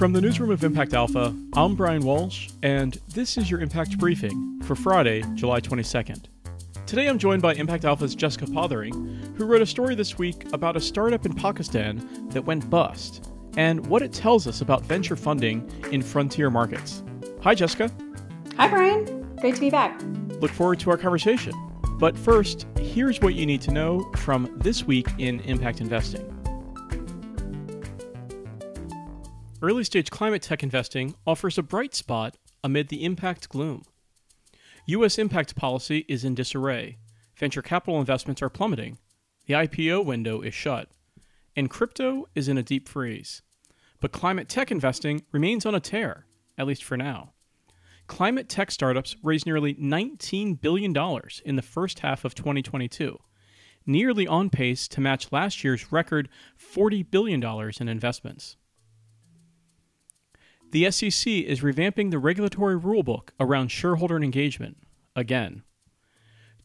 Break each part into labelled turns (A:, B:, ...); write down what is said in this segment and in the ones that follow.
A: From the newsroom of Impact Alpha, I'm Brian Walsh, and this is your Impact Briefing for Friday, July 22nd. Today I'm joined by Impact Alpha's Jessica Pothering, who wrote a story this week about a startup in Pakistan that went bust and what it tells us about venture funding in frontier markets. Hi, Jessica.
B: Hi, Brian. Great to be back.
A: Look forward to our conversation. But first, here's what you need to know from this week in impact investing. Early stage climate tech investing offers a bright spot amid the impact gloom. U.S. impact policy is in disarray, venture capital investments are plummeting, the IPO window is shut, and crypto is in a deep freeze. But climate tech investing remains on a tear, at least for now. Climate tech startups raised nearly $19 billion in the first half of 2022, nearly on pace to match last year's record $40 billion in investments. The SEC is revamping the regulatory rulebook around shareholder engagement again.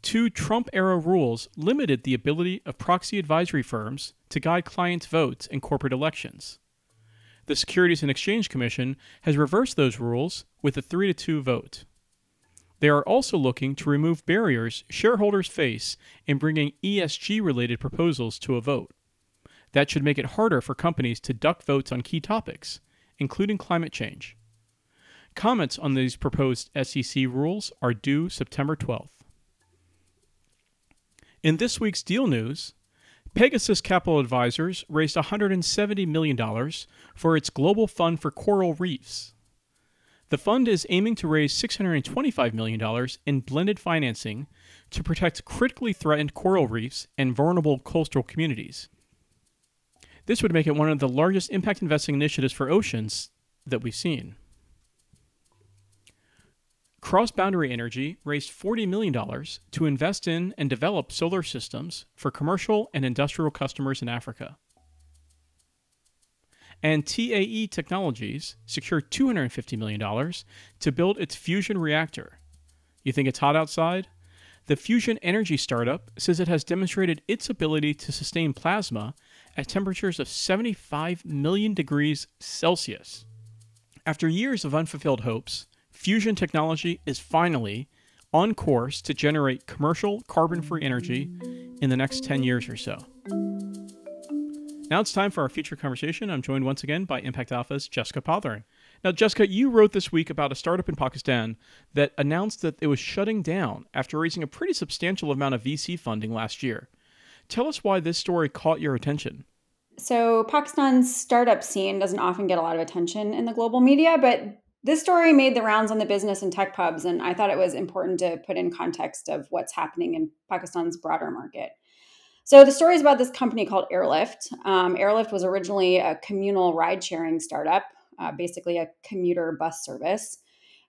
A: Two Trump era rules limited the ability of proxy advisory firms to guide clients' votes in corporate elections. The Securities and Exchange Commission has reversed those rules with a 3 to 2 vote. They are also looking to remove barriers shareholders face in bringing ESG related proposals to a vote. That should make it harder for companies to duck votes on key topics, including climate change. Comments on these proposed SEC rules are due September 12th. In this week's deal news, Pegasus Capital Advisors raised $170 million for its Global Fund for Coral Reefs. The fund is aiming to raise $625 million in blended financing to protect critically threatened coral reefs and vulnerable coastal communities. This would make it one of the largest impact investing initiatives for oceans that we've seen. Cross Boundary Energy raised $40 million to invest in and develop solar systems for commercial and industrial customers in Africa. And TAE Technologies secured $250 million to build its fusion reactor. You think it's hot outside? The fusion energy startup says it has demonstrated its ability to sustain plasma at temperatures of 75 million degrees Celsius. After years of unfulfilled hopes, fusion technology is finally on course to generate commercial carbon free energy in the next 10 years or so. Now it's time for our feature conversation. I'm joined once again by Impact Alpha's Jessica Pothering. Now, Jessica, you wrote this week about a startup in Pakistan that announced that it was shutting down after raising a pretty substantial amount of VC funding last year. Tell us why this story caught your attention.
B: So, Pakistan's startup scene doesn't often get a lot of attention in the global media, but this story made the rounds on the business and tech pubs, and I thought it was important to put in context of what's happening in Pakistan's broader market. So, the story is about this company called Airlift. Um, Airlift was originally a communal ride sharing startup uh, basically a commuter bus service.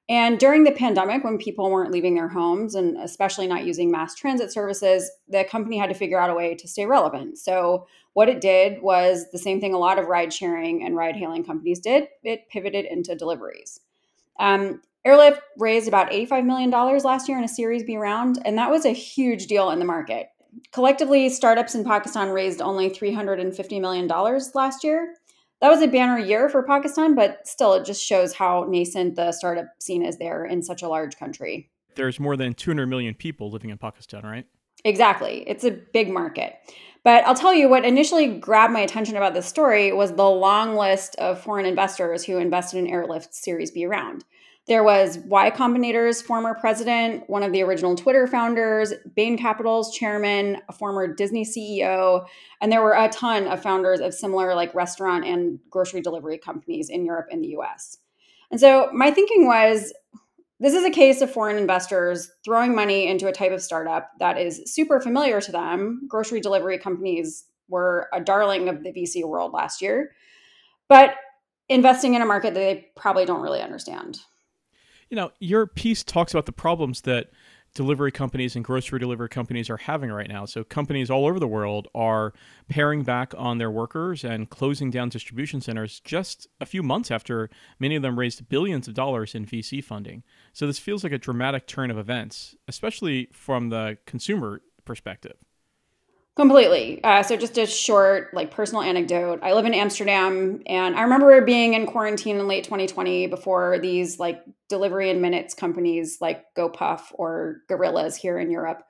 B: And during the pandemic, when people weren't leaving their homes and especially not using mass transit services, the company had to figure out a way to stay relevant. So, what it did was the same thing a lot of ride sharing and ride hailing companies did it pivoted into deliveries. Um, Airlift raised about $85 million last year in a Series B round, and that was a huge deal in the market. Collectively, startups in Pakistan raised only $350 million last year that was a banner year for Pakistan, but still, it just shows how nascent the startup scene is there in such a large country.
A: There's more than 200 million people living in Pakistan, right?
B: Exactly. It's a big market. But I'll tell you what initially grabbed my attention about this story was the long list of foreign investors who invested in Airlift's Series B round. There was Y Combinator's former president, one of the original Twitter founders, Bain Capital's chairman, a former Disney CEO, and there were a ton of founders of similar like restaurant and grocery delivery companies in Europe and the US. And so my thinking was this is a case of foreign investors throwing money into a type of startup that is super familiar to them. Grocery delivery companies were a darling of the VC world last year, but investing in a market that they probably don't really understand
A: you know, your piece talks about the problems that delivery companies and grocery delivery companies are having right now. So companies all over the world are paring back on their workers and closing down distribution centers just a few months after many of them raised billions of dollars in VC funding. So this feels like a dramatic turn of events, especially from the consumer perspective.
B: Completely. Uh, so, just a short, like, personal anecdote. I live in Amsterdam, and I remember being in quarantine in late 2020 before these, like, delivery in minutes companies like GoPuff or Gorillas here in Europe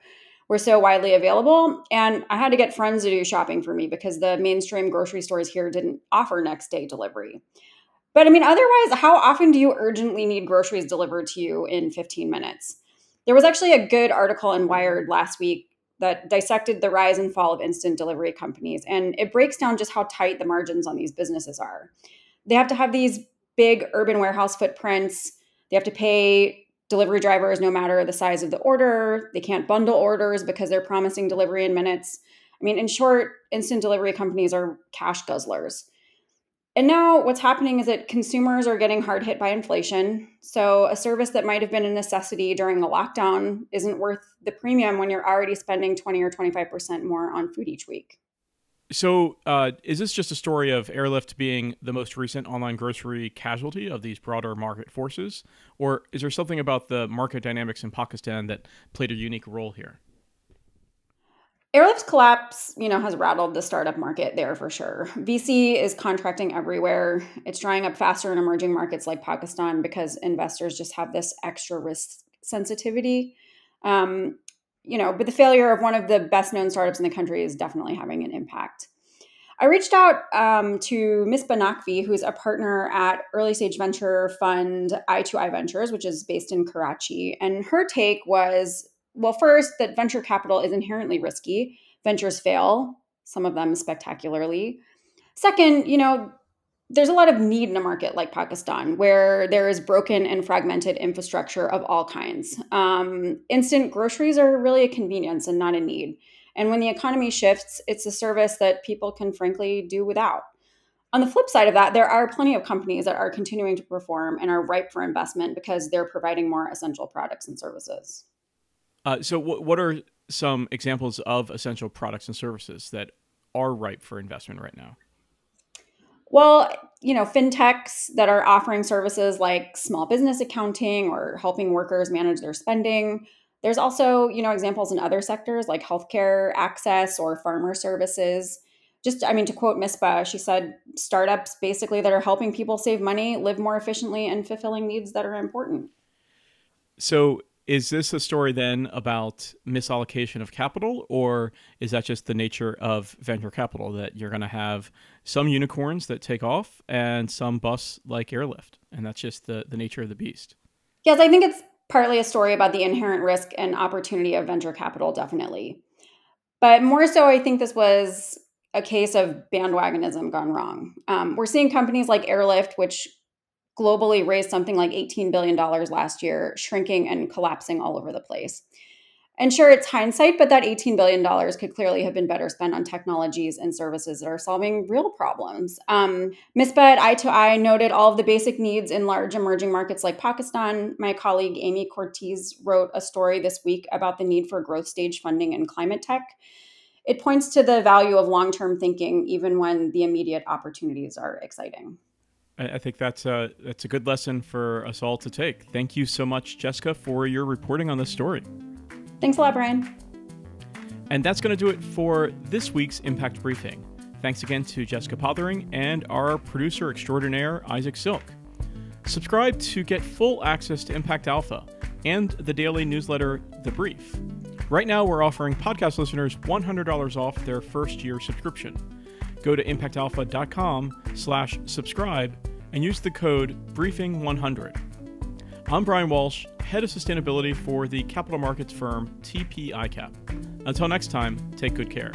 B: were so widely available. And I had to get friends to do shopping for me because the mainstream grocery stores here didn't offer next day delivery. But I mean, otherwise, how often do you urgently need groceries delivered to you in 15 minutes? There was actually a good article in Wired last week that dissected the rise and fall of instant delivery companies. And it breaks down just how tight the margins on these businesses are. They have to have these big urban warehouse footprints. They have to pay delivery drivers no matter the size of the order. They can't bundle orders because they're promising delivery in minutes. I mean, in short, instant delivery companies are cash guzzlers. And now what's happening is that consumers are getting hard hit by inflation. So a service that might have been a necessity during a lockdown isn't worth the premium when you're already spending 20 or 25% more on food each week.
A: So, uh, is this just a story of Airlift being the most recent online grocery casualty of these broader market forces? Or is there something about the market dynamics in Pakistan that played a unique role here?
B: Airlift's collapse, you know, has rattled the startup market there for sure. VC is contracting everywhere. It's drying up faster in emerging markets like Pakistan because investors just have this extra risk sensitivity. Um, you know, but the failure of one of the best known startups in the country is definitely having an impact. I reached out um, to Misbah Banakvi, who's a partner at early stage venture fund i2i Ventures, which is based in Karachi. And her take was well, first, that venture capital is inherently risky. Ventures fail, some of them spectacularly. Second, you know, there's a lot of need in a market like Pakistan where there is broken and fragmented infrastructure of all kinds. Um, instant groceries are really a convenience and not a need. And when the economy shifts, it's a service that people can frankly do without. On the flip side of that, there are plenty of companies that are continuing to perform and are ripe for investment because they're providing more essential products and services.
A: Uh, so, w- what are some examples of essential products and services that are ripe for investment right now?
B: Well, you know, fintechs that are offering services like small business accounting or helping workers manage their spending. There's also, you know, examples in other sectors like healthcare access or farmer services. Just, I mean, to quote Misbah, she said, startups basically that are helping people save money, live more efficiently, and fulfilling needs that are important.
A: So, is this a story then about misallocation of capital, or is that just the nature of venture capital that you're going to have some unicorns that take off and some busts like Airlift, and that's just the the nature of the beast?
B: Yes, I think it's partly a story about the inherent risk and opportunity of venture capital, definitely, but more so, I think this was a case of bandwagonism gone wrong. Um, we're seeing companies like Airlift, which globally raised something like $18 billion last year, shrinking and collapsing all over the place. And sure, it's hindsight, but that $18 billion could clearly have been better spent on technologies and services that are solving real problems. Um, Misbah i2i noted all of the basic needs in large emerging markets like Pakistan. My colleague Amy Cortese wrote a story this week about the need for growth stage funding in climate tech. It points to the value of long term thinking, even when the immediate opportunities are exciting.
A: I think that's a that's a good lesson for us all to take. Thank you so much, Jessica, for your reporting on this story.
B: Thanks a lot, Brian.
A: And that's going to do it for this week's Impact Briefing. Thanks again to Jessica Pothering and our producer extraordinaire, Isaac Silk. Subscribe to get full access to Impact Alpha and the daily newsletter, The Brief. Right now, we're offering podcast listeners $100 off their first year subscription. Go to impactalpha.com slash subscribe and use the code briefing100. I'm Brian Walsh, head of sustainability for the capital markets firm TP ICAP. Until next time, take good care.